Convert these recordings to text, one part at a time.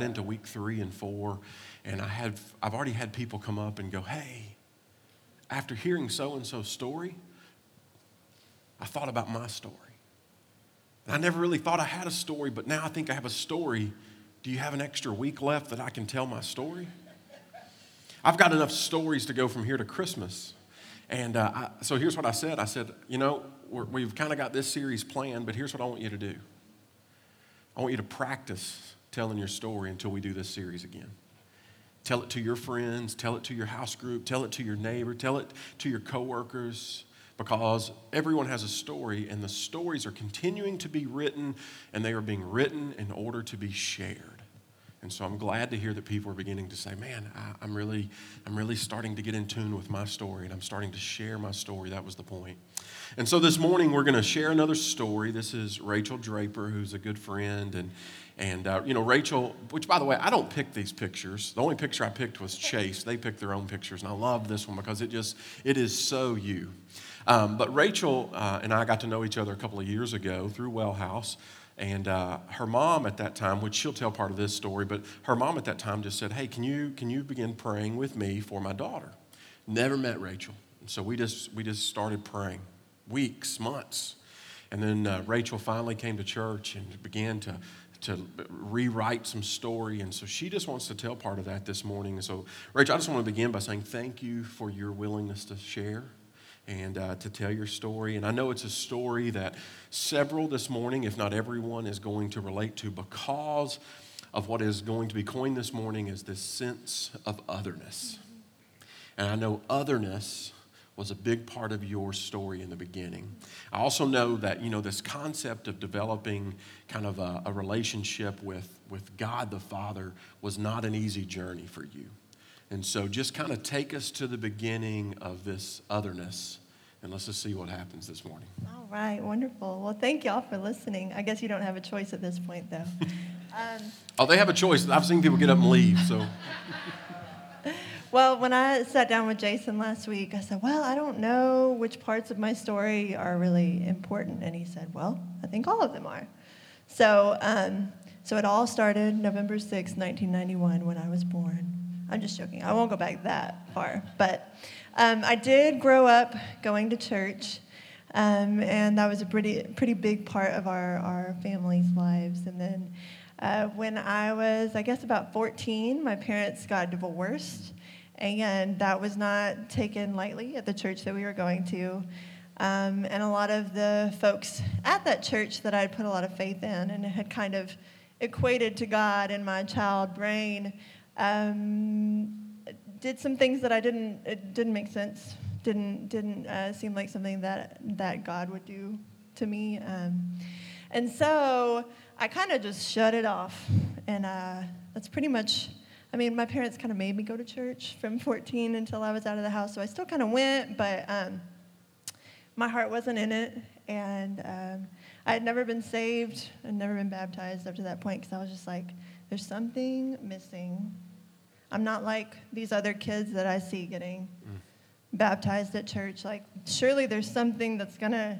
got into week three and four, and I had, I've already had people come up and go, hey, after hearing so and so's story, I thought about my story. And I never really thought I had a story, but now I think I have a story. Do you have an extra week left that I can tell my story? I've got enough stories to go from here to Christmas. And uh, I, so here's what I said I said, you know, we have kind of got this series planned, but here's what I want you to do I want you to practice telling your story until we do this series again. Tell it to your friends, tell it to your house group, tell it to your neighbor, tell it to your coworkers because everyone has a story and the stories are continuing to be written and they are being written in order to be shared. And so I'm glad to hear that people are beginning to say, man, I, am really, I'm really starting to get in tune with my story and I'm starting to share my story. That was the point. And so this morning we're going to share another story. This is Rachel Draper, who's a good friend. And, and uh, you know, Rachel, which by the way, I don't pick these pictures. The only picture I picked was Chase. They picked their own pictures. And I love this one because it just, it is so you. Um, but Rachel uh, and I got to know each other a couple of years ago through Well House. And uh, her mom at that time, which she'll tell part of this story, but her mom at that time just said, Hey, can you, can you begin praying with me for my daughter? Never met Rachel. So we just, we just started praying weeks, months. And then uh, Rachel finally came to church and began to, to rewrite some story. And so she just wants to tell part of that this morning. And so, Rachel, I just want to begin by saying thank you for your willingness to share and uh, to tell your story. And I know it's a story that several this morning, if not everyone, is going to relate to because of what is going to be coined this morning is this sense of otherness. And I know otherness was a big part of your story in the beginning. I also know that, you know, this concept of developing kind of a, a relationship with, with God the Father was not an easy journey for you. And so just kind of take us to the beginning of this otherness and let's just see what happens this morning. All right, wonderful. Well, thank y'all for listening. I guess you don't have a choice at this point, though. Um, oh, they have a choice. I've seen people get up and leave, so. well, when I sat down with Jason last week, I said, Well, I don't know which parts of my story are really important. And he said, Well, I think all of them are. So, um, so it all started November 6, 1991, when I was born. I'm just joking. I won't go back that far. But um, I did grow up going to church, um, and that was a pretty, pretty big part of our, our family's lives. And then uh, when I was, I guess, about 14, my parents got divorced, and that was not taken lightly at the church that we were going to. Um, and a lot of the folks at that church that I'd put a lot of faith in and had kind of equated to God in my child brain um, did some things that I didn't, it didn't make sense, didn't, didn't uh, seem like something that, that God would do to me. Um, and so I kind of just shut it off. And uh, that's pretty much, I mean, my parents kind of made me go to church from 14 until I was out of the house. So I still kind of went, but um, my heart wasn't in it. And um, I had never been saved and never been baptized up to that point because I was just like, there's something missing. I'm not like these other kids that I see getting mm. baptized at church. Like, surely there's something that's going to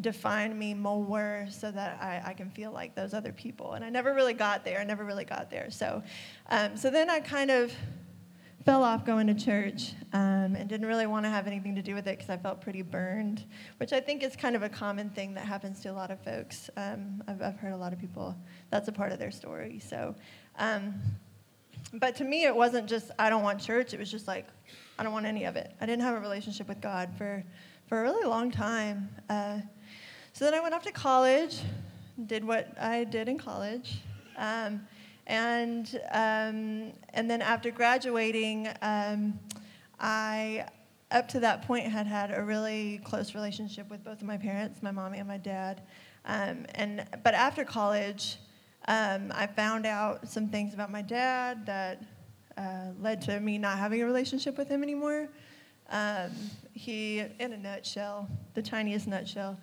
define me more so that I, I, can feel like those other people. And I never really got there. I never really got there. So, um, so then I kind of fell off going to church um, and didn't really want to have anything to do with it because I felt pretty burned, which I think is kind of a common thing that happens to a lot of folks. Um, I've, I've, heard a lot of people, that's a part of their story. So, um, but to me, it wasn't just, I don't want church. It was just like, I don't want any of it. I didn't have a relationship with God for, for a really long time. Uh, so then I went off to college, did what I did in college. Um, and, um, and then after graduating, um, I, up to that point, had had a really close relationship with both of my parents, my mom and my dad. Um, and, but after college, um, I found out some things about my dad that uh, led to me not having a relationship with him anymore. Um, he, in a nutshell, the tiniest nutshell,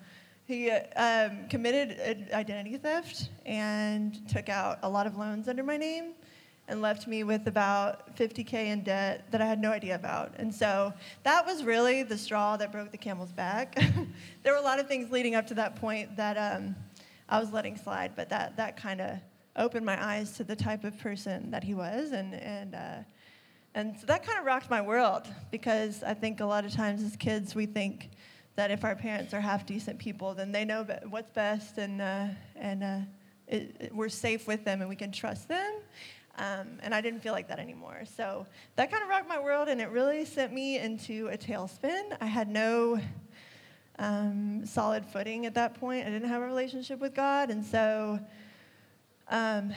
he um, committed identity theft and took out a lot of loans under my name and left me with about 50K in debt that I had no idea about. And so that was really the straw that broke the camel's back. there were a lot of things leading up to that point that um, I was letting slide, but that, that kind of opened my eyes to the type of person that he was, and and uh, and so that kind of rocked my world because I think a lot of times as kids we think that if our parents are half decent people, then they know what's best, and uh, and uh, it, it, we're safe with them, and we can trust them. Um, and I didn't feel like that anymore. So that kind of rocked my world, and it really sent me into a tailspin. I had no um, solid footing at that point. I didn't have a relationship with God, and so um,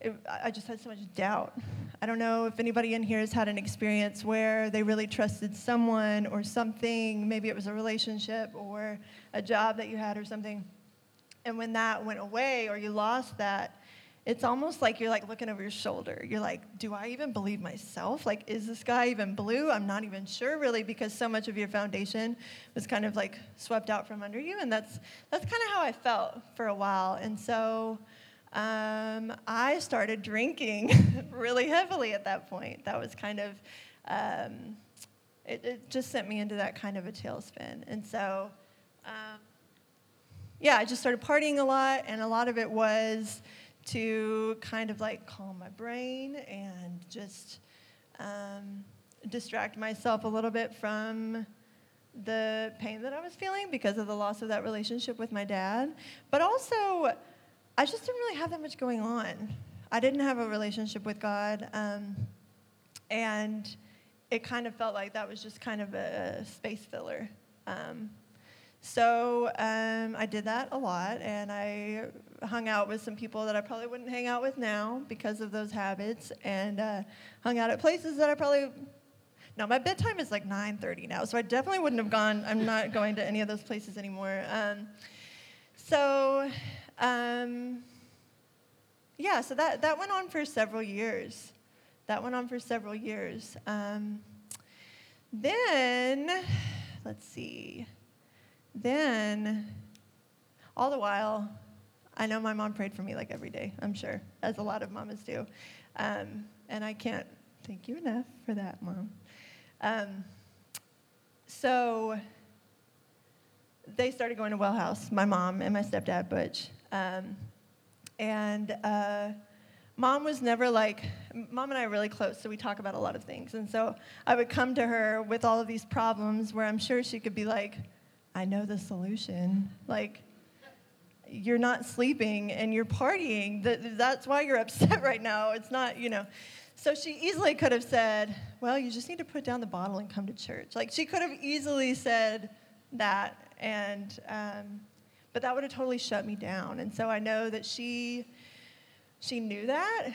it, I just had so much doubt. I don't know if anybody in here has had an experience where they really trusted someone or something. Maybe it was a relationship or a job that you had or something. And when that went away or you lost that, it's almost like you're like looking over your shoulder. You're like, do I even believe myself? Like, is this guy even blue? I'm not even sure really because so much of your foundation was kind of like swept out from under you. And that's that's kind of how I felt for a while. And so um, I started drinking really heavily at that point. That was kind of um, it, it, just sent me into that kind of a tailspin. And so um, yeah, I just started partying a lot, and a lot of it was to kind of like calm my brain and just um, distract myself a little bit from the pain that I was feeling because of the loss of that relationship with my dad. But also, I just didn't really have that much going on. I didn't have a relationship with God. Um, and it kind of felt like that was just kind of a space filler. Um, so um, I did that a lot, and I hung out with some people that I probably wouldn't hang out with now because of those habits, and uh, hung out at places that I probably. No, my bedtime is like 9:30 now, so I definitely wouldn't have gone. I'm not going to any of those places anymore. Um, so, um, yeah, so that that went on for several years. That went on for several years. Um, then, let's see. Then, all the while, I know my mom prayed for me like every day, I'm sure, as a lot of mamas do. Um, and I can't thank you enough for that, Mom. Um, so they started going to Well House, my mom and my stepdad, Butch. Um, and uh, mom was never like, mom and I are really close, so we talk about a lot of things. And so I would come to her with all of these problems where I'm sure she could be like, I know the solution. Like, you're not sleeping and you're partying. That's why you're upset right now. It's not, you know. So she easily could have said, Well, you just need to put down the bottle and come to church. Like, she could have easily said that. And, um, but that would have totally shut me down. And so I know that she, she knew that.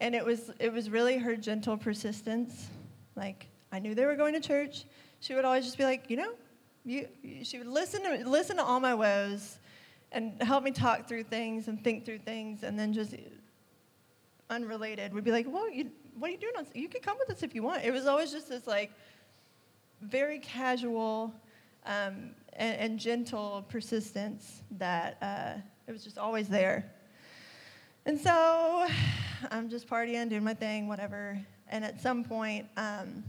And it was, it was really her gentle persistence. Like, I knew they were going to church. She would always just be like, You know, you, she would listen to, listen to all my woes and help me talk through things and think through things, and then just unrelated would be like, "Well, you, what are you doing? On, You can come with us if you want." It was always just this like very casual um, and, and, gentle persistence that uh, it was just always there. And so I'm just partying, doing my thing, whatever. And at some point, um,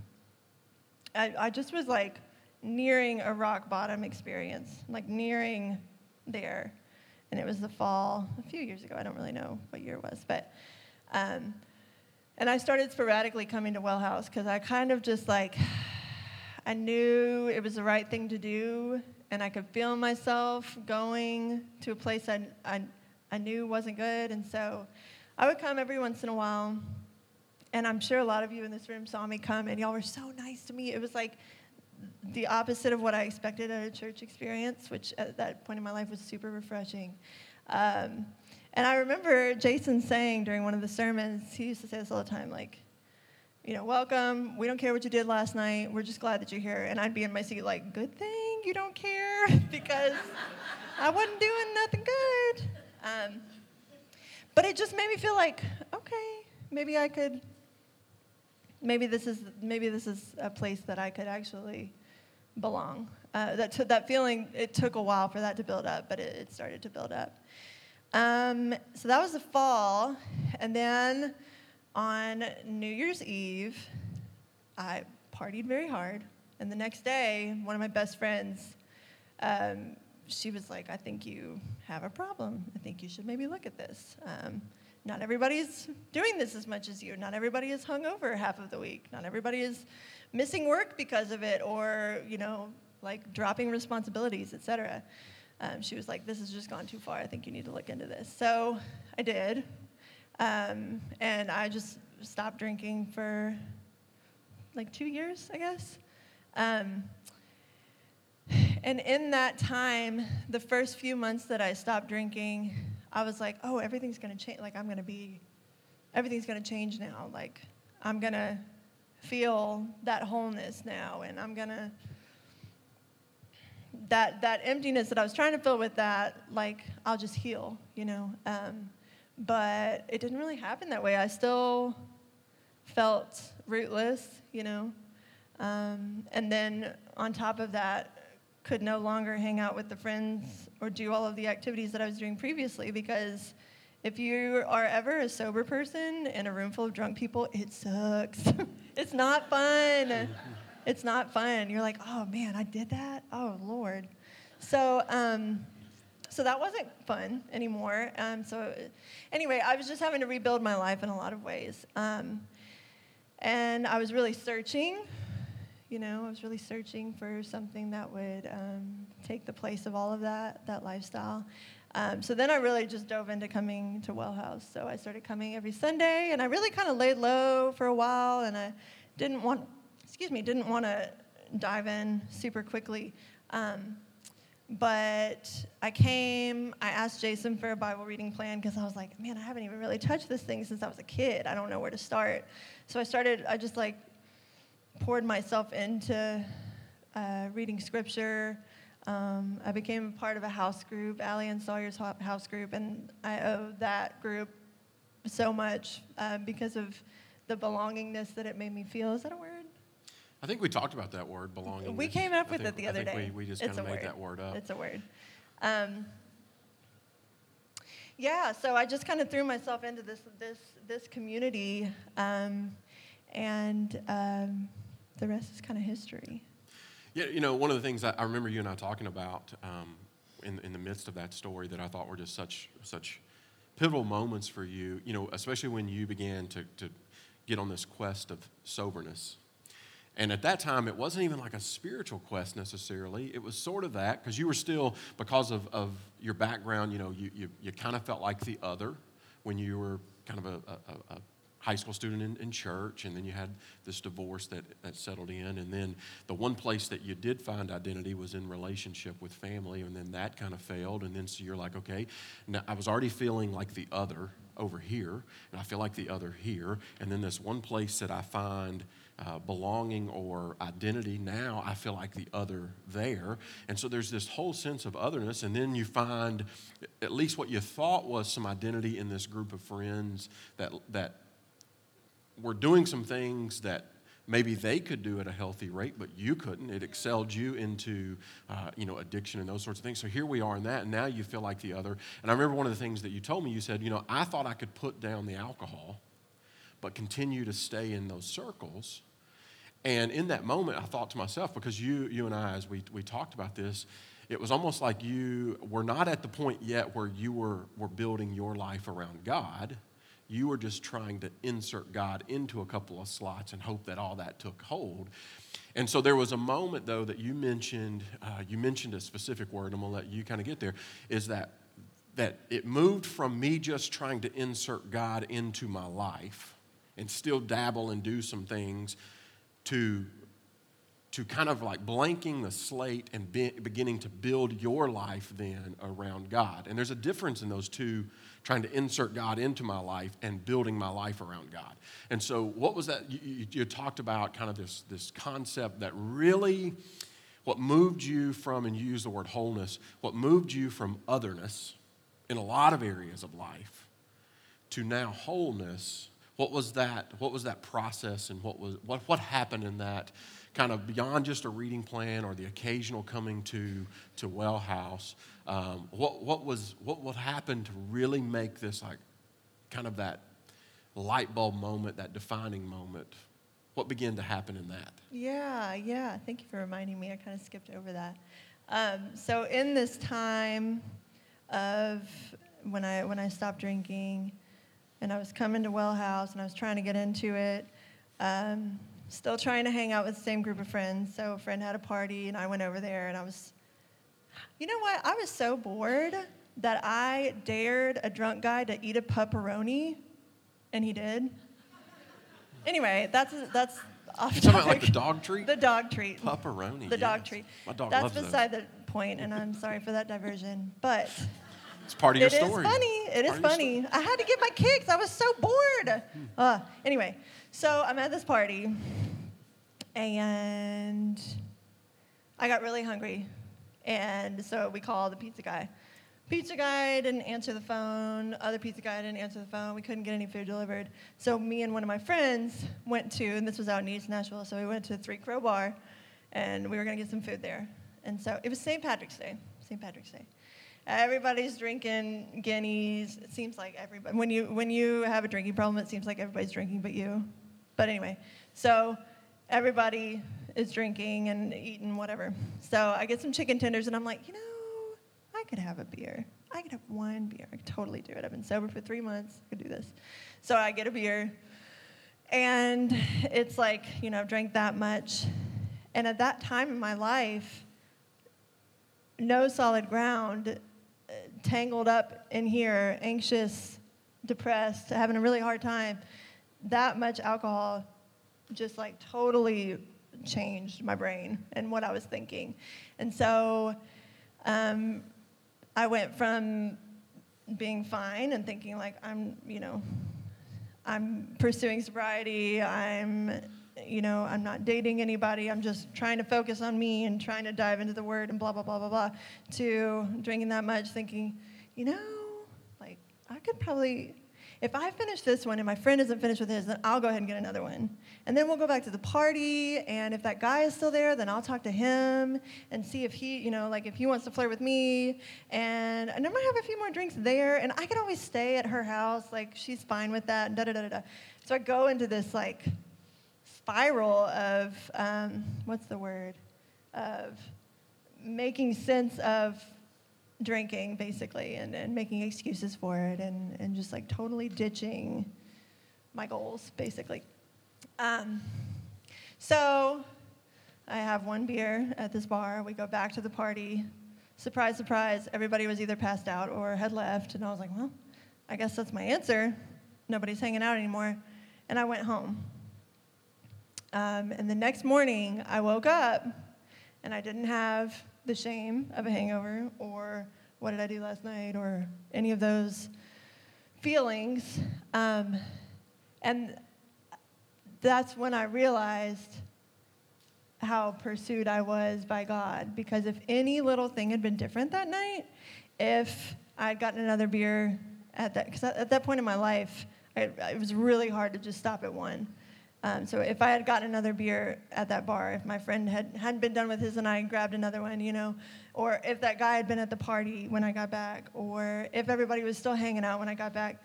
I, I just was like nearing a rock bottom experience, like nearing there. And it was the fall a few years ago. I don't really know what year it was, but. Um, and I started sporadically coming to Well House because I kind of just like, I knew it was the right thing to do, and I could feel myself going to a place I, I, I knew wasn't good. And so I would come every once in a while. And I'm sure a lot of you in this room saw me come, and y'all were so nice to me. It was like the opposite of what I expected at a church experience, which at that point in my life was super refreshing. Um, and I remember Jason saying during one of the sermons, he used to say this all the time, like, you know, welcome. We don't care what you did last night. We're just glad that you're here. And I'd be in my seat like, good thing you don't care because I wasn't doing nothing good. Um, but it just made me feel like, okay, maybe I could maybe this is maybe this is a place that I could actually belong. Uh, that t- that feeling it took a while for that to build up, but it, it started to build up. Um, so that was the fall, and then on New Year's Eve, I partied very hard, and the next day, one of my best friends. Um, she was like, I think you have a problem. I think you should maybe look at this. Um, not everybody's doing this as much as you. Not everybody is hungover half of the week. Not everybody is missing work because of it or, you know, like dropping responsibilities, etc. Um, she was like, This has just gone too far. I think you need to look into this. So I did. Um, and I just stopped drinking for like two years, I guess. Um, and in that time, the first few months that I stopped drinking, I was like, oh, everything's to change. Like, I'm to be, everything's to change now. Like, I'm to feel that wholeness now, and I'm to, that, that emptiness that I was trying to fill with that, like, I'll just heal, you know? Um, but it didn't really happen that way. I still felt rootless, you know? Um, and then on top of that, could no longer hang out with the friends or do all of the activities that I was doing previously because if you are ever a sober person in a room full of drunk people, it sucks. it's not fun. It's not fun. You're like, oh man, I did that? Oh Lord. So, um, so that wasn't fun anymore. Um, so, anyway, I was just having to rebuild my life in a lot of ways. Um, and I was really searching you know, I was really searching for something that would um, take the place of all of that, that lifestyle. Um, so then I really just dove into coming to Well House. So I started coming every Sunday, and I really kind of laid low for a while, and I didn't want, excuse me, didn't want to dive in super quickly. Um, but I came, I asked Jason for a Bible reading plan because I was like, man, I haven't even really touched this thing since I was a kid. I don't know where to start. So I started, I just like poured myself into uh, reading scripture. Um, I became part of a house group, Allie and Sawyer's house group, and I owe that group so much uh, because of the belongingness that it made me feel. Is that a word? I think we talked about that word, belonging. We came up with it the other day. We, we just kind of made word. that word up. It's a word. Um, yeah, so I just kind of threw myself into this this this community, um, and um, the rest is kind of history. Yeah, you know, one of the things I, I remember you and I talking about um, in, in the midst of that story that I thought were just such such pivotal moments for you, you know, especially when you began to, to get on this quest of soberness. And at that time, it wasn't even like a spiritual quest necessarily. It was sort of that, because you were still, because of, of your background, you know, you, you, you kind of felt like the other when you were kind of a, a, a high school student in, in, church, and then you had this divorce that, that settled in. And then the one place that you did find identity was in relationship with family, and then that kind of failed. And then so you're like, okay, now I was already feeling like the other over here, and I feel like the other here. And then this one place that I find uh, belonging or identity, now I feel like the other there. And so there's this whole sense of otherness, and then you find at least what you thought was some identity in this group of friends that, that were doing some things that maybe they could do at a healthy rate, but you couldn't. It excelled you into, uh, you know, addiction and those sorts of things. So here we are in that, and now you feel like the other. And I remember one of the things that you told me. You said, you know, I thought I could put down the alcohol, but continue to stay in those circles. And in that moment, I thought to myself, because you, you and I, as we, we talked about this, it was almost like you were not at the point yet where you were, were building your life around God you were just trying to insert God into a couple of slots and hope that all that took hold. And so there was a moment, though, that you mentioned. Uh, you mentioned a specific word. And I'm gonna let you kind of get there. Is that that it moved from me just trying to insert God into my life and still dabble and do some things to to kind of like blanking the slate and be, beginning to build your life then around God. And there's a difference in those two trying to insert God into my life and building my life around God. And so, what was that? You, you, you talked about kind of this, this concept that really what moved you from, and you use the word wholeness, what moved you from otherness in a lot of areas of life to now wholeness. What was that? What was that process, and what was what what happened in that? kind of beyond just a reading plan or the occasional coming to, to Well House, um, what, what, was, what would happen to really make this like kind of that light bulb moment, that defining moment? What began to happen in that? Yeah, yeah. Thank you for reminding me. I kind of skipped over that. Um, so in this time of when I when I stopped drinking, and I was coming to Well House, and I was trying to get into it. Um, still trying to hang out with the same group of friends. So a friend had a party, and I went over there, and I was, you know what? I was so bored that I dared a drunk guy to eat a pepperoni, and he did. Anyway, that's that's off You talking about like topic. the dog treat? The dog treat. Pepperoni. The dog treat. My dog That's loves those. beside the point, and I'm sorry for that diversion. But It's part of your it is story. funny. It is Part of your funny. I had to get my kicks. I was so bored. Uh, anyway, so I'm at this party, and I got really hungry, and so we called the pizza guy. Pizza guy didn't answer the phone. Other pizza guy didn't answer the phone. We couldn't get any food delivered. So me and one of my friends went to, and this was out in East Nashville. So we went to Three Crow Bar, and we were gonna get some food there. And so it was St. Patrick's Day. St. Patrick's Day. Everybody's drinking Guinness. It seems like everybody. When you when you have a drinking problem, it seems like everybody's drinking but you. But anyway, so everybody is drinking and eating whatever. So I get some chicken tenders, and I'm like, you know, I could have a beer. I could have one beer. I could totally do it. I've been sober for three months. I could do this. So I get a beer, and it's like you know, I've drank that much, and at that time in my life, no solid ground, tangled up in here, anxious, depressed, having a really hard time. That much alcohol just like totally changed my brain and what I was thinking. And so um, I went from being fine and thinking like I'm, you know, I'm pursuing sobriety. I'm, you know, I'm not dating anybody. I'm just trying to focus on me and trying to dive into the word and blah, blah, blah, blah, blah, to drinking that much, thinking, you know, like I could probably, if I finish this one and my friend isn't finished with his, then I'll go ahead and get another one. And then we'll go back to the party. And if that guy is still there, then I'll talk to him and see if he, you know, like if he wants to flirt with me. And, and I might have a few more drinks there. And I can always stay at her house. Like she's fine with that. Da da da. da. So I go into this like spiral of um, what's the word? Of making sense of drinking basically and, and making excuses for it and, and just like totally ditching my goals basically. Um, so i have one beer at this bar. We go back to the party. Surprise surprise everybody was either passed out or had left and i was like well i guess that's my answer. Nobody's hanging out anymore. And i went home um, and the next morning i woke up and i didn't have the shame of a hangover or what did I do last night or any of those feelings. Um, and that's when I realized how pursued I was by God. Because if any little thing had been different that night, if I had gotten another beer at that, because at that point in my life, I, it was really hard to just stop at one. Um, so if I had gotten another beer at that bar, if my friend had hadn't been done with his and I grabbed another one, you know, or if that guy had been at the party when I got back, or if everybody was still hanging out when I got back,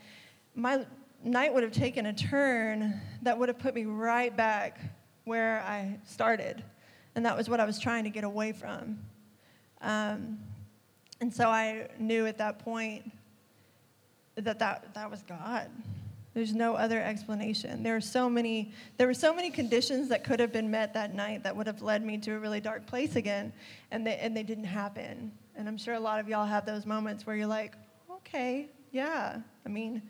my night would have taken a turn that would have put me right back where I started, and that was what I was trying to get away from. Um, and so I knew at that point that that, that was God. There's no other explanation. There are so many there were so many conditions that could have been met that night that would have led me to a really dark place again and they and they didn't happen. And I'm sure a lot of y'all have those moments where you're like, "Okay, yeah. I mean,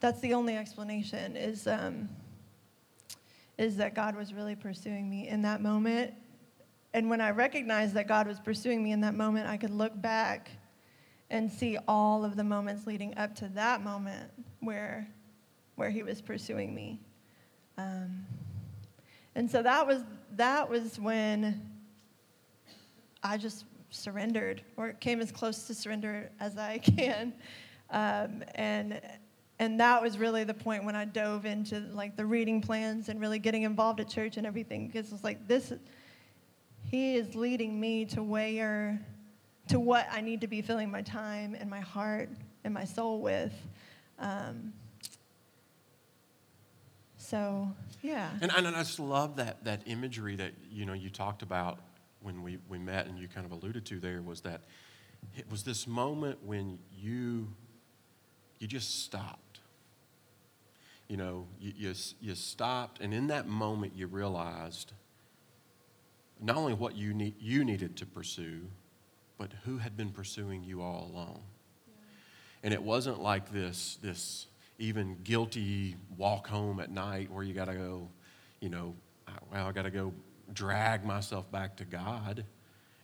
that's the only explanation is um, is that God was really pursuing me in that moment. And when I recognized that God was pursuing me in that moment, I could look back and see all of the moments leading up to that moment where where he was pursuing me. Um, and so that was that was when I just surrendered, or came as close to surrender as I can, um, and and that was really the point when I dove into like the reading plans and really getting involved at church and everything because it's like this, he is leading me to where, to what I need to be filling my time and my heart and my soul with. Um, so, yeah. And, and I just love that, that imagery that you know you talked about when we, we met and you kind of alluded to there was that it was this moment when you you just stopped you know, you, you, you stopped, and in that moment, you realized not only what you, need, you needed to pursue, but who had been pursuing you all along. Yeah. And it wasn't like this, this even guilty walk home at night where you got to go, you know, well, I got to go drag myself back to God.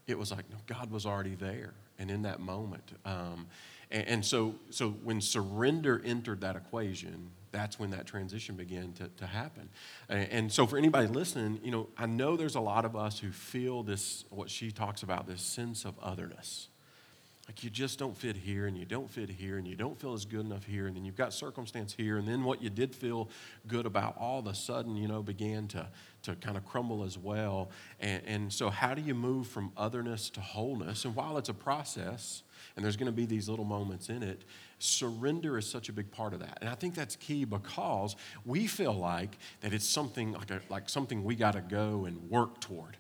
It was like, no, God was already there. And in that moment, um, and, and, so, so when surrender entered that equation, that's when that transition began to, to happen. And, and so for anybody listening, you know, I know there's a lot of us who feel this, what she talks about, this sense of otherness. Like you just don't fit here, and you don't fit here, and you don't feel as good enough here, and then you've got circumstance here, and then what you did feel good about all of a sudden, you know, began to, to kind of crumble as well. And, and so, how do you move from otherness to wholeness? And while it's a process, and there's going to be these little moments in it, surrender is such a big part of that. And I think that's key because we feel like that it's something like, a, like something we got to go and work toward.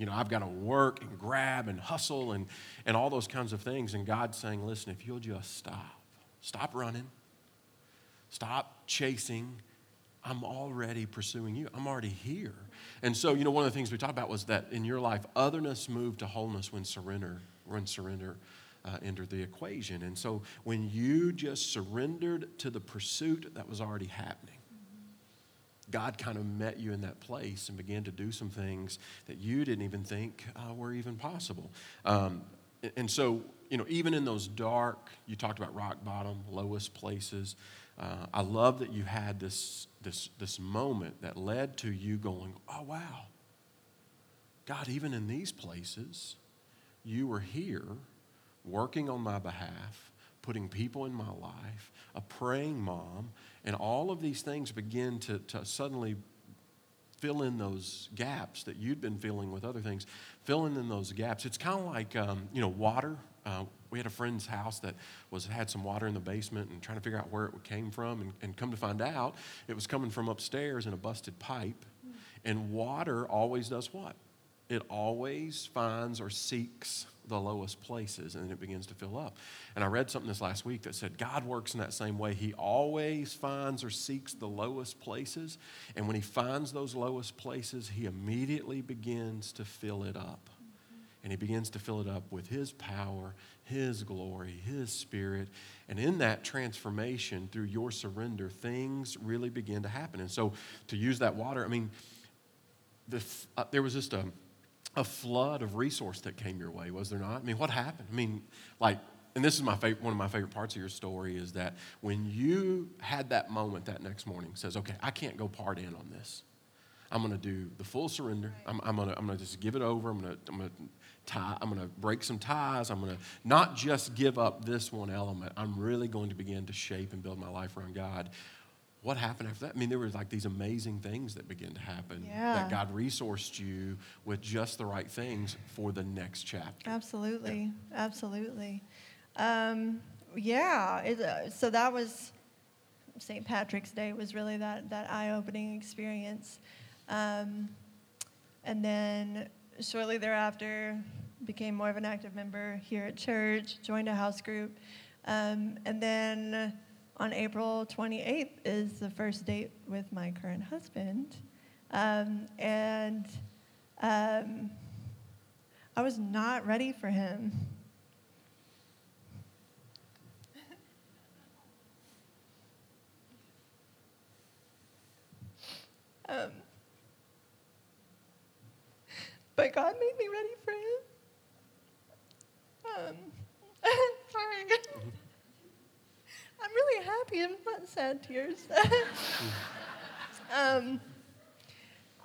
You know, I've got to work and grab and hustle and, and all those kinds of things. And God's saying, listen, if you'll just stop, stop running, stop chasing. I'm already pursuing you. I'm already here. And so, you know, one of the things we talked about was that in your life, otherness moved to wholeness when surrender, when surrender uh, entered the equation. And so, when you just surrendered to the pursuit that was already happening, God kind of met you in that place and began to do some things that you didn't even think uh, were even possible. Um, and so, you know, even in those dark, you talked about rock bottom, lowest places. Uh, I love that you had this, this, this moment that led to you going, oh, wow. God, even in these places, you were here working on my behalf, putting people in my life, a praying mom, and all of these things begin to, to suddenly fill in those gaps that you'd been filling with other things, filling in those gaps. It's kind of like, um, you know, water. Uh, we had a friend's house that was had some water in the basement and trying to figure out where it came from, and, and come to find out, it was coming from upstairs in a busted pipe. And water always does what? It always finds or seeks the lowest places and it begins to fill up. And I read something this last week that said God works in that same way. He always finds or seeks the lowest places. And when he finds those lowest places, he immediately begins to fill it up. And he begins to fill it up with his power, his glory, his spirit. And in that transformation, through your surrender, things really begin to happen. And so, to use that water, I mean, the, uh, there was just a a flood of resource that came your way, was there not? I mean, what happened? I mean, like, and this is my favorite, one of my favorite parts of your story is that when you had that moment that next morning, says, okay, I can't go part in on this. I'm going to do the full surrender. I'm, I'm going to I'm gonna just give it over. I'm going to I'm gonna tie. I'm going to break some ties. I'm going to not just give up this one element. I'm really going to begin to shape and build my life around God what happened after that? I mean, there were like these amazing things that began to happen. Yeah. That God resourced you with just the right things for the next chapter. Absolutely, yeah. absolutely. Um, yeah. It, uh, so that was St. Patrick's Day was really that that eye-opening experience, um, and then shortly thereafter became more of an active member here at church. Joined a house group, um, and then on April 28th is the first date with my current husband. Um, and um, I was not ready for him. um, but God made me ready for him. Um, sorry. Mm-hmm. I'm really happy. I'm not sad tears. um,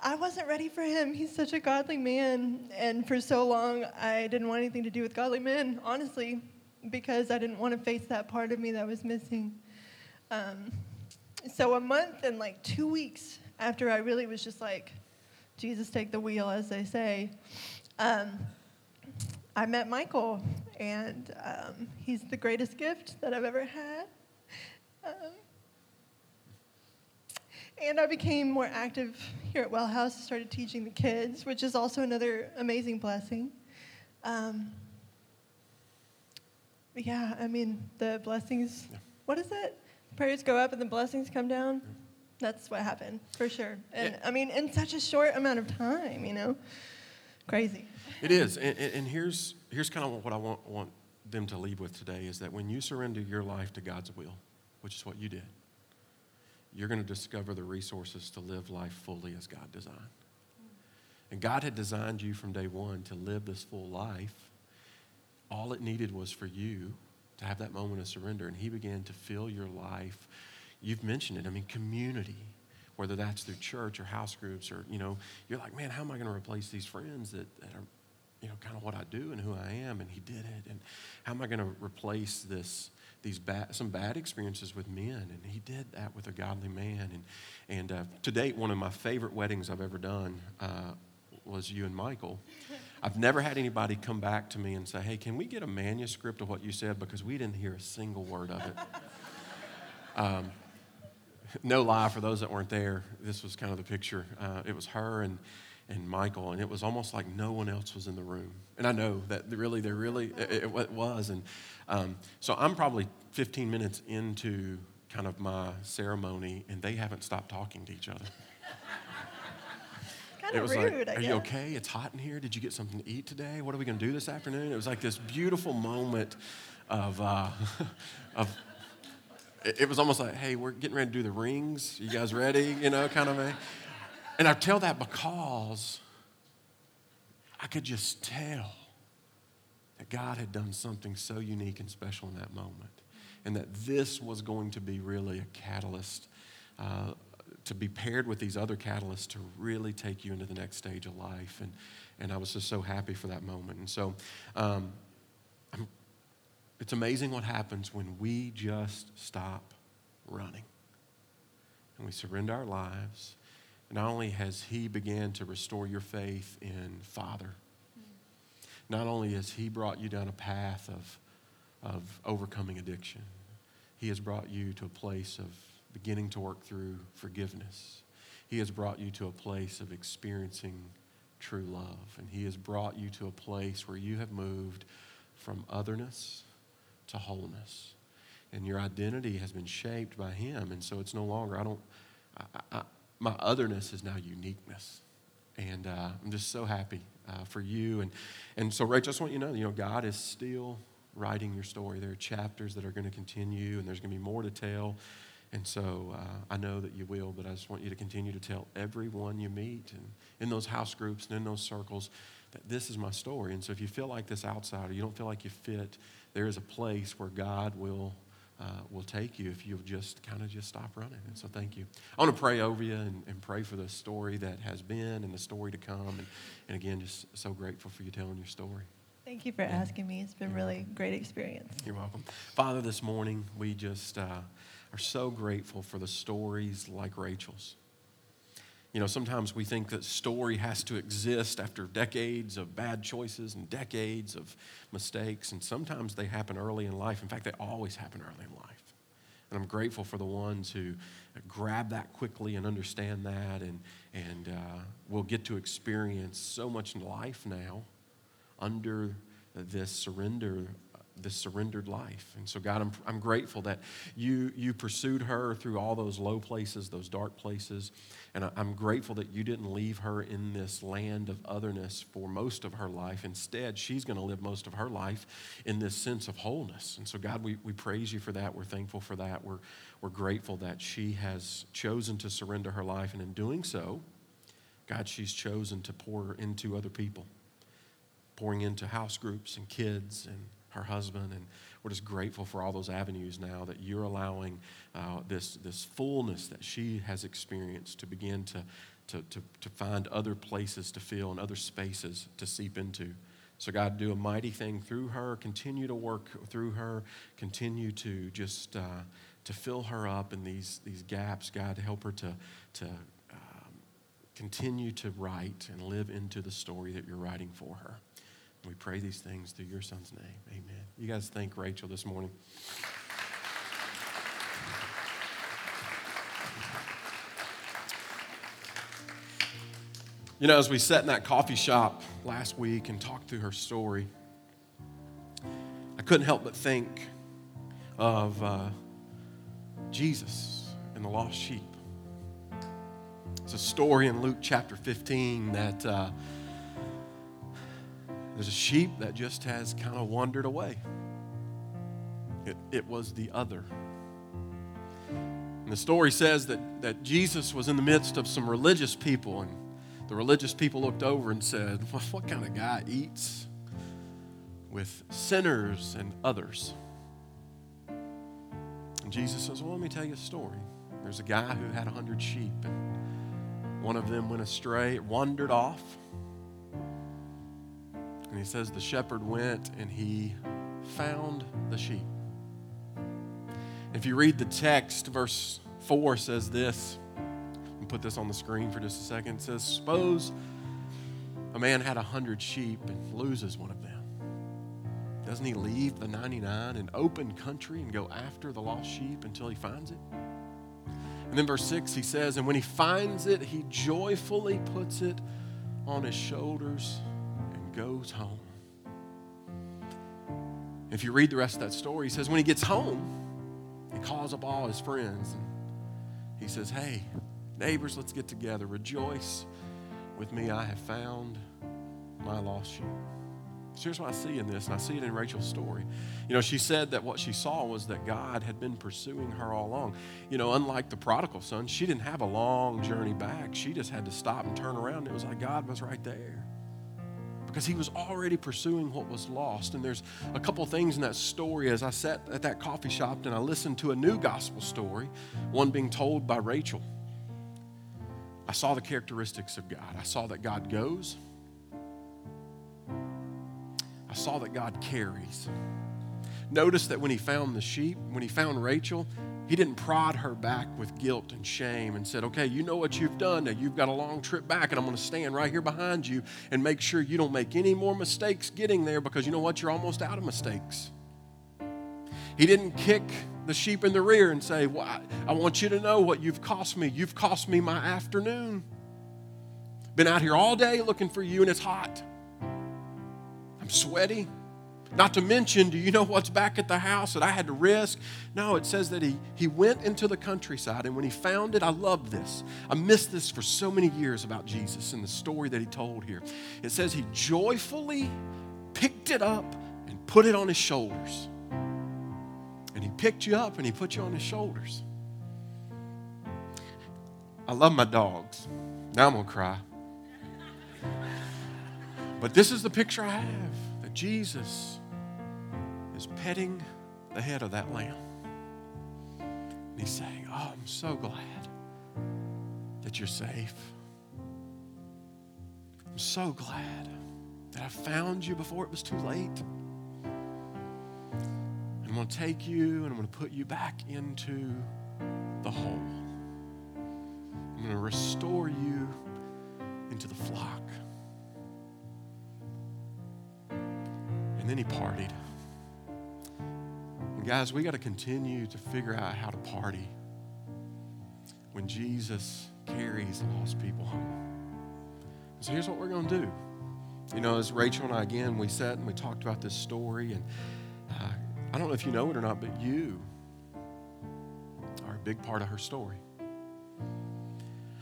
I wasn't ready for him. He's such a godly man. And for so long, I didn't want anything to do with godly men, honestly, because I didn't want to face that part of me that was missing. Um, so, a month and like two weeks after I really was just like, Jesus, take the wheel, as they say, um, I met Michael, and um, he's the greatest gift that I've ever had. Um, and I became more active here at Well House, started teaching the kids, which is also another amazing blessing. Um, yeah, I mean, the blessings, what is it? prayers go up and the blessings come down. That's what happened for sure. And I mean, in such a short amount of time, you know, crazy. It is, and, and here's here's kind of what I want want them to leave with today is that when you surrender your life to God's will, which is what you did, you're going to discover the resources to live life fully as God designed. And God had designed you from day one to live this full life. All it needed was for you to have that moment of surrender, and He began to fill your life. You've mentioned it. I mean, community, whether that's through church or house groups, or you know, you're like, man, how am I going to replace these friends that, that are, you know, kind of what I do and who I am? And He did it. And how am I going to replace this? These bad, some bad experiences with men, and he did that with a godly man. And, and uh, to date, one of my favorite weddings I've ever done uh, was you and Michael. I've never had anybody come back to me and say, hey, can we get a manuscript of what you said? Because we didn't hear a single word of it. Um, no lie for those that weren't there, this was kind of the picture. Uh, it was her and, and Michael, and it was almost like no one else was in the room. And I know that really, there really, it, it was. And um, so I'm probably 15 minutes into kind of my ceremony, and they haven't stopped talking to each other kind of rude. Like, Are you okay? It's hot in here. Did you get something to eat today? What are we going to do this afternoon? It was like this beautiful moment of, uh, of. It was almost like, hey, we're getting ready to do the rings. You guys ready? You know, kind of a. And I tell that because I could just tell that God had done something so unique and special in that moment, and that this was going to be really a catalyst uh, to be paired with these other catalysts to really take you into the next stage of life. And, and I was just so happy for that moment. And so um, it's amazing what happens when we just stop running and we surrender our lives. Not only has He began to restore your faith in Father, not only has He brought you down a path of, of overcoming addiction, He has brought you to a place of beginning to work through forgiveness. He has brought you to a place of experiencing true love. And He has brought you to a place where you have moved from otherness to wholeness. And your identity has been shaped by Him. And so it's no longer, I don't, I, I, my otherness is now uniqueness. And uh, I'm just so happy uh, for you. And, and so, Rachel, I just want you to know, you know, God is still writing your story. There are chapters that are going to continue, and there's going to be more to tell. And so uh, I know that you will, but I just want you to continue to tell everyone you meet and in those house groups and in those circles that this is my story. And so if you feel like this outsider, you don't feel like you fit, there is a place where God will. Uh, will take you if you'll just kind of just stop running. And so, thank you. I want to pray over you and, and pray for the story that has been and the story to come. And, and again, just so grateful for you telling your story. Thank you for asking me. It's been really great experience. You're welcome. Father, this morning we just. Uh, are so grateful for the stories like Rachel's. You know, sometimes we think that story has to exist after decades of bad choices and decades of mistakes, and sometimes they happen early in life. In fact, they always happen early in life. And I'm grateful for the ones who grab that quickly and understand that, and, and uh, will get to experience so much in life now under this surrender this surrendered life. And so, God, I'm, I'm grateful that you, you pursued her through all those low places, those dark places. And I, I'm grateful that you didn't leave her in this land of otherness for most of her life. Instead, she's going to live most of her life in this sense of wholeness. And so, God, we, we praise you for that. We're thankful for that. We're, we're grateful that she has chosen to surrender her life. And in doing so, God, she's chosen to pour into other people, pouring into house groups and kids and her husband. And we're just grateful for all those avenues now that you're allowing uh, this, this fullness that she has experienced to begin to, to, to, to find other places to fill and other spaces to seep into. So, God, do a mighty thing through her. Continue to work through her. Continue to just uh, to fill her up in these, these gaps. God, help her to, to um, continue to write and live into the story that you're writing for her. We pray these things through your son's name. Amen. You guys thank Rachel this morning. You know, as we sat in that coffee shop last week and talked through her story, I couldn't help but think of uh, Jesus and the lost sheep. It's a story in Luke chapter 15 that uh, there's a sheep that just has kind of wandered away. It, it was the other. And the story says that, that Jesus was in the midst of some religious people, and the religious people looked over and said, well, What kind of guy eats with sinners and others? And Jesus says, Well, let me tell you a story. There's a guy who had a hundred sheep, and one of them went astray, wandered off. And he says, The shepherd went and he found the sheep. If you read the text, verse 4 says this. I'll put this on the screen for just a second. It says, Suppose a man had a hundred sheep and loses one of them. Doesn't he leave the 99 in open country and go after the lost sheep until he finds it? And then verse 6, he says, And when he finds it, he joyfully puts it on his shoulders and goes home. If you read the rest of that story, he says, When he gets home, he calls up all his friends and he says, Hey, neighbors, let's get together. Rejoice with me. I have found my lost sheep. So here's what I see in this, and I see it in Rachel's story. You know, she said that what she saw was that God had been pursuing her all along. You know, unlike the prodigal son, she didn't have a long journey back. She just had to stop and turn around. It was like God was right there because he was already pursuing what was lost. And there's a couple things in that story as I sat at that coffee shop and I listened to a new gospel story, one being told by Rachel. I saw the characteristics of God. I saw that God goes, I saw that God carries. Notice that when he found the sheep, when he found Rachel, he didn't prod her back with guilt and shame and said, Okay, you know what you've done. Now you've got a long trip back, and I'm going to stand right here behind you and make sure you don't make any more mistakes getting there because you know what? You're almost out of mistakes. He didn't kick the sheep in the rear and say, well, I, I want you to know what you've cost me. You've cost me my afternoon. Been out here all day looking for you, and it's hot. I'm sweaty. Not to mention, do you know what's back at the house that I had to risk? No, it says that he, he went into the countryside, and when he found it, I love this. I missed this for so many years about Jesus and the story that he told here. It says he joyfully picked it up and put it on his shoulders. And he picked you up and he put you on his shoulders. I love my dogs. Now I'm going to cry. But this is the picture I have that Jesus is petting the head of that lamb. And he's saying, Oh, I'm so glad that you're safe. I'm so glad that I found you before it was too late. And I'm going to take you and I'm going to put you back into the whole. I'm going to restore you into the flock. And then he partied. Guys, we got to continue to figure out how to party when Jesus carries lost people home. So here's what we're going to do. You know, as Rachel and I again, we sat and we talked about this story, and uh, I don't know if you know it or not, but you are a big part of her story.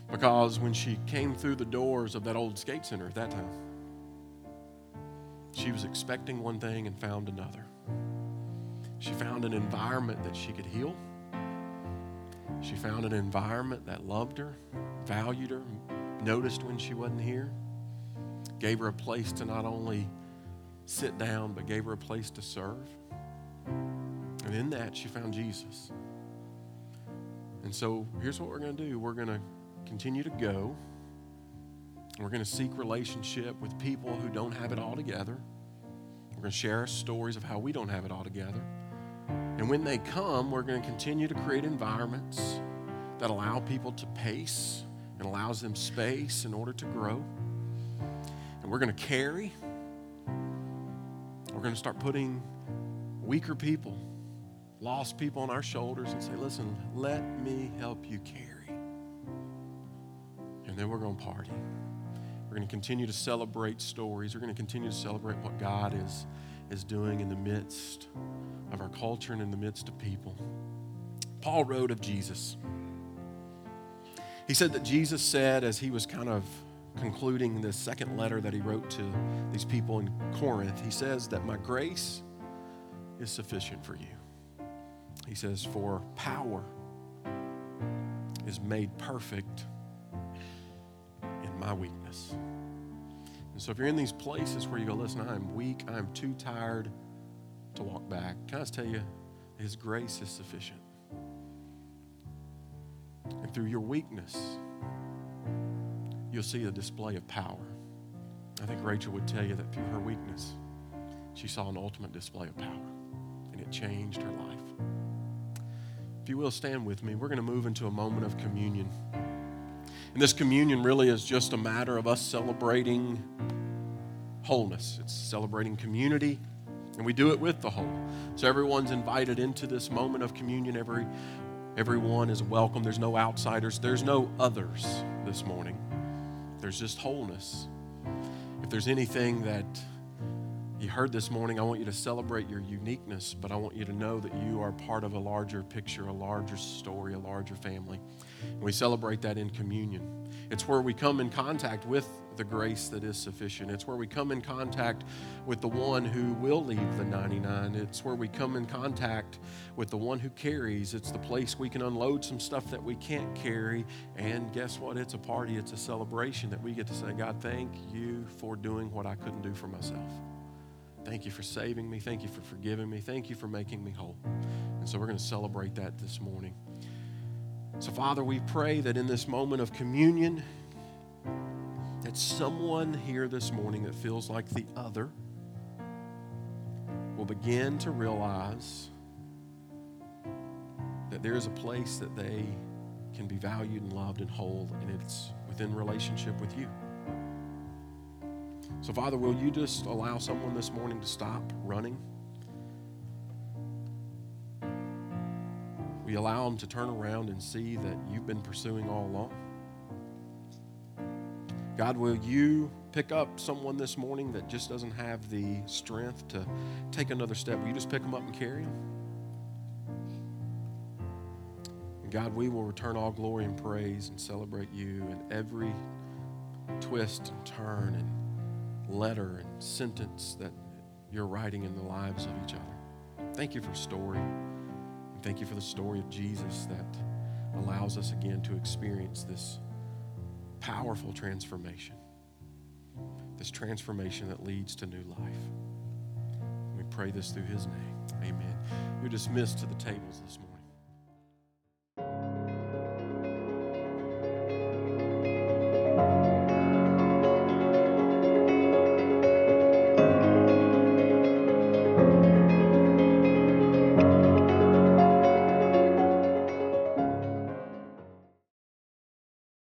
Because when she came through the doors of that old skate center at that time, she was expecting one thing and found another. She found an environment that she could heal. She found an environment that loved her, valued her, noticed when she wasn't here, gave her a place to not only sit down, but gave her a place to serve. And in that, she found Jesus. And so here's what we're going to do we're going to continue to go. We're going to seek relationship with people who don't have it all together. We're going to share our stories of how we don't have it all together. And when they come, we're going to continue to create environments that allow people to pace and allows them space in order to grow. And we're going to carry. We're going to start putting weaker people, lost people on our shoulders and say, listen, let me help you carry. And then we're going to party. We're going to continue to celebrate stories. We're going to continue to celebrate what God is, is doing in the midst of our culture and in the midst of people. Paul wrote of Jesus. He said that Jesus said, as he was kind of concluding this second letter that he wrote to these people in Corinth, he says that my grace is sufficient for you. He says, For power is made perfect in my weakness. And so if you're in these places where you go, listen, I'm weak, I'm too tired to walk back, can I just tell you, His grace is sufficient. And through your weakness, you'll see a display of power. I think Rachel would tell you that through her weakness, she saw an ultimate display of power, and it changed her life. If you will, stand with me. We're going to move into a moment of communion. And this communion really is just a matter of us celebrating wholeness, it's celebrating community, and we do it with the whole. So everyone's invited into this moment of communion. Every, everyone is welcome. There's no outsiders, there's no others this morning. There's just wholeness. If there's anything that you heard this morning, I want you to celebrate your uniqueness, but I want you to know that you are part of a larger picture, a larger story, a larger family. And we celebrate that in communion. It's where we come in contact with the grace that is sufficient. It's where we come in contact with the one who will leave the 99. It's where we come in contact with the one who carries. It's the place we can unload some stuff that we can't carry. And guess what? It's a party, it's a celebration that we get to say, God, thank you for doing what I couldn't do for myself. Thank you for saving me. Thank you for forgiving me. Thank you for making me whole. And so we're going to celebrate that this morning. So, Father, we pray that in this moment of communion, that someone here this morning that feels like the other will begin to realize that there is a place that they can be valued and loved and whole, and it's within relationship with you. So, Father, will you just allow someone this morning to stop running? We allow them to turn around and see that you've been pursuing all along. God, will you pick up someone this morning that just doesn't have the strength to take another step? Will you just pick them up and carry them? God, we will return all glory and praise and celebrate you in every twist and turn and letter and sentence that you're writing in the lives of each other. Thank you for story. Thank you for the story of Jesus that allows us again to experience this powerful transformation. This transformation that leads to new life. We pray this through his name. Amen. You're dismissed to the tables this morning.